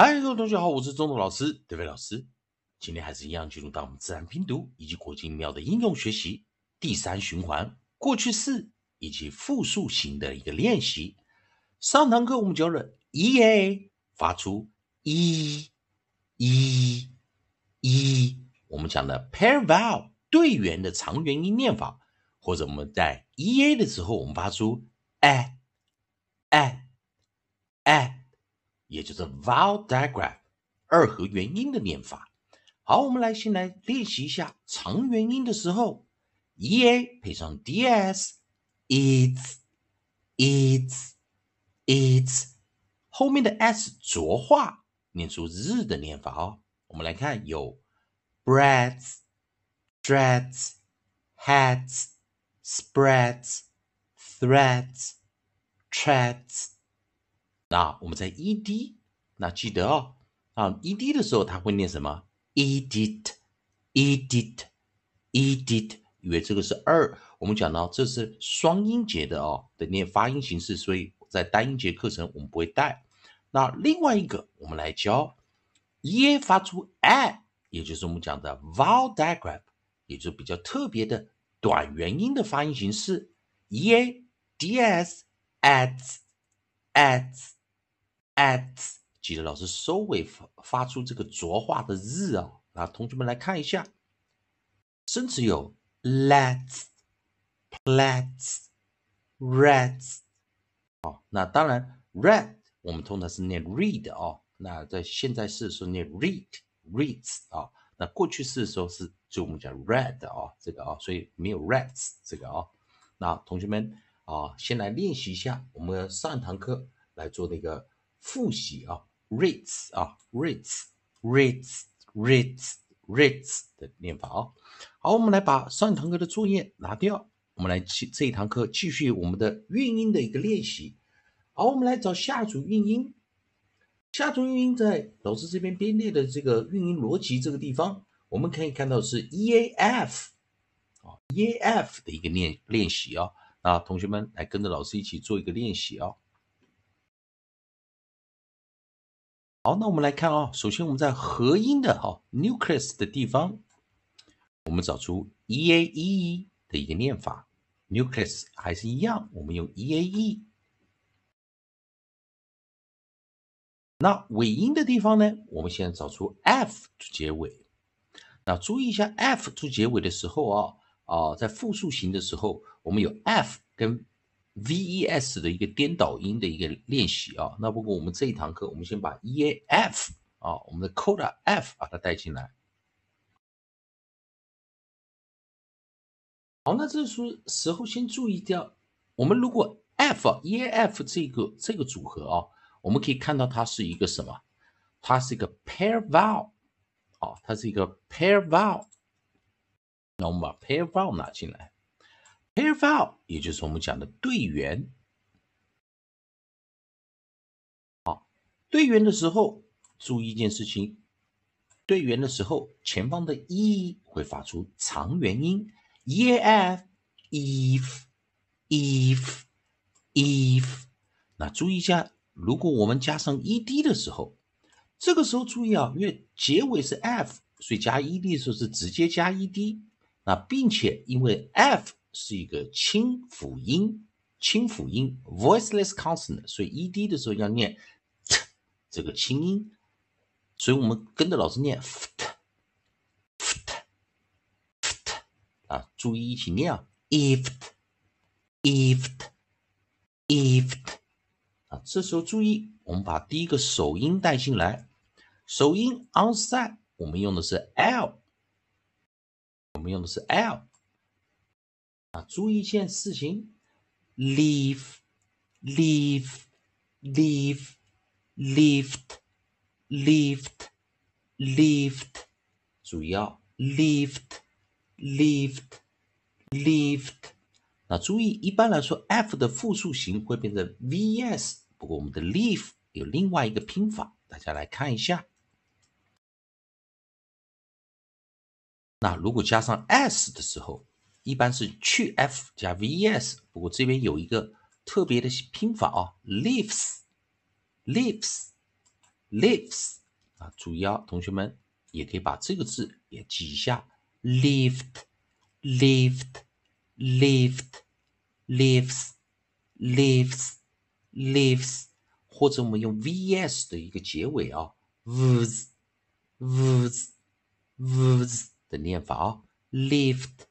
嗨，各位同学好，我是中东老师，德伟老师。今天还是一样进入到我们自然拼读以及国际音标的应用学习第三循环过去式以及复数型的一个练习。上堂课我们教了 e a 发出 e e e，我们讲的 pair vowel 对元的长元音念法，或者我们在 e a 的时候，我们发出 a a a。也就是 vowel diagraph 二合元音的念法。好，我们来先来练习一下长元音的时候，e a 配上 d s，its，its，its，后面的 s 浊化，念出日的念法哦。我们来看有 breads，dreads，hats，spreads，threads，treads。那我们在 e d，那记得哦，啊 e d 的时候，它会念什么？edit，edit，edit，因为这个是二，我们讲到这是双音节的哦的念发音形式，所以在单音节课程我们不会带。那另外一个，我们来教 e 发出 a，也就是我们讲的 vowel diagraph 也就是比较特别的短元音的发音形式，e a d s ads，ads。At 记得老师收尾发发出这个浊化的日啊，那同学们来看一下，生词有 lets、plets、reds 哦，那当然 red 我们通常是念 read 哦，那在现在式的时候念 read、reads 啊，那过去式的时候是就我们讲 red 哦，这个啊，所以没有 reds 这个啊，那同学们啊，先来练习一下，我们上一堂课来做那个。复习啊，rates 啊，rates，rates，rates，rates 的念法啊。好，我们来把上一堂课的作业拿掉，我们来继这一堂课继续我们的韵音的一个练习。好，我们来找下组韵音。下组韵音在老师这边编列的这个韵音逻辑这个地方，我们可以看到是 e a f 啊，e a f 的一个练练习啊。那同学们来跟着老师一起做一个练习啊。好，那我们来看啊，首先我们在合音的哈 nucleus 的地方，我们找出 e a e 的一个念法，nucleus 还是一样，我们用 e a e。那尾音的地方呢，我们现在找出 f 结尾。那注意一下 f 做结尾的时候啊，啊，在复数型的时候，我们有 f 跟 ves 的一个颠倒音的一个练习啊，那不过我们这一堂课，我们先把 e a f 啊，我们的 coda f 把它带进来。好，那这时候时候先注意掉，我们如果 f e a f 这个这个组合啊，我们可以看到它是一个什么？它是一个 pair vowel 啊，它是一个 pair vowel。那我们把 pair vowel 拿进来。Pair vowel，也就是我们讲的队员。好，队员的时候注意一件事情，队员的时候前方的 e 会发出长元音，e f if if if。那注意一下，如果我们加上 e d 的时候，这个时候注意啊，因为结尾是 f，所以加 e d 的时候是直接加 e d。那并且因为 f 是一个清辅音，清辅音 voiceless consonant，所以 e d 的时候要念这个清音，所以我们跟着老师念 ft ft ft 啊，注意一起念啊，ift，ift，ift，啊，这时候注意，我们把第一个首音带进来，首音 on side，我们用的是 l，我们用的是 l。啊，注意一件事情，lift，lift，lift，lift，lift，注意啊，lift，lift，lift。那注意，一般来说，f 的复数形会变成 vs，不过我们的 lift 有另外一个拼法，大家来看一下。那如果加上 s 的时候，一般是去 f 加 ves，不过这边有一个特别的拼法啊，lives，lives，lives 啊，注意啊，同学们也可以把这个字也记一下，lift，lift，lift，lifts，lifts，lifts 或者我们用 vs 的一个结尾啊，was，was，was 的念法啊，lift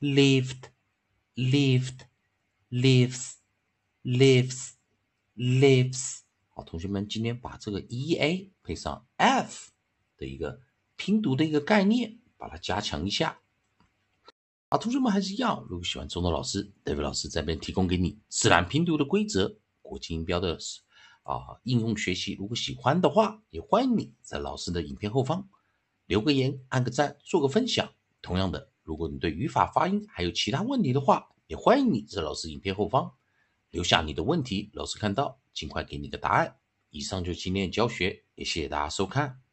，lift，lift，lift，lives，lives，lives。好，同学们，今天把这个 e a 配上 f 的一个拼读的一个概念，把它加强一下。啊，同学们还是一样，如果喜欢中的老师，David 老师这边提供给你自然拼读的规则、国际音标的啊应用学习。如果喜欢的话，也欢迎你在老师的影片后方留个言、按个赞、做个分享。同样的，如果你对语法、发音还有其他问题的话，也欢迎你在老师影片后方留下你的问题，老师看到。尽快给你个答案。以上就是今天的教学，也谢谢大家收看。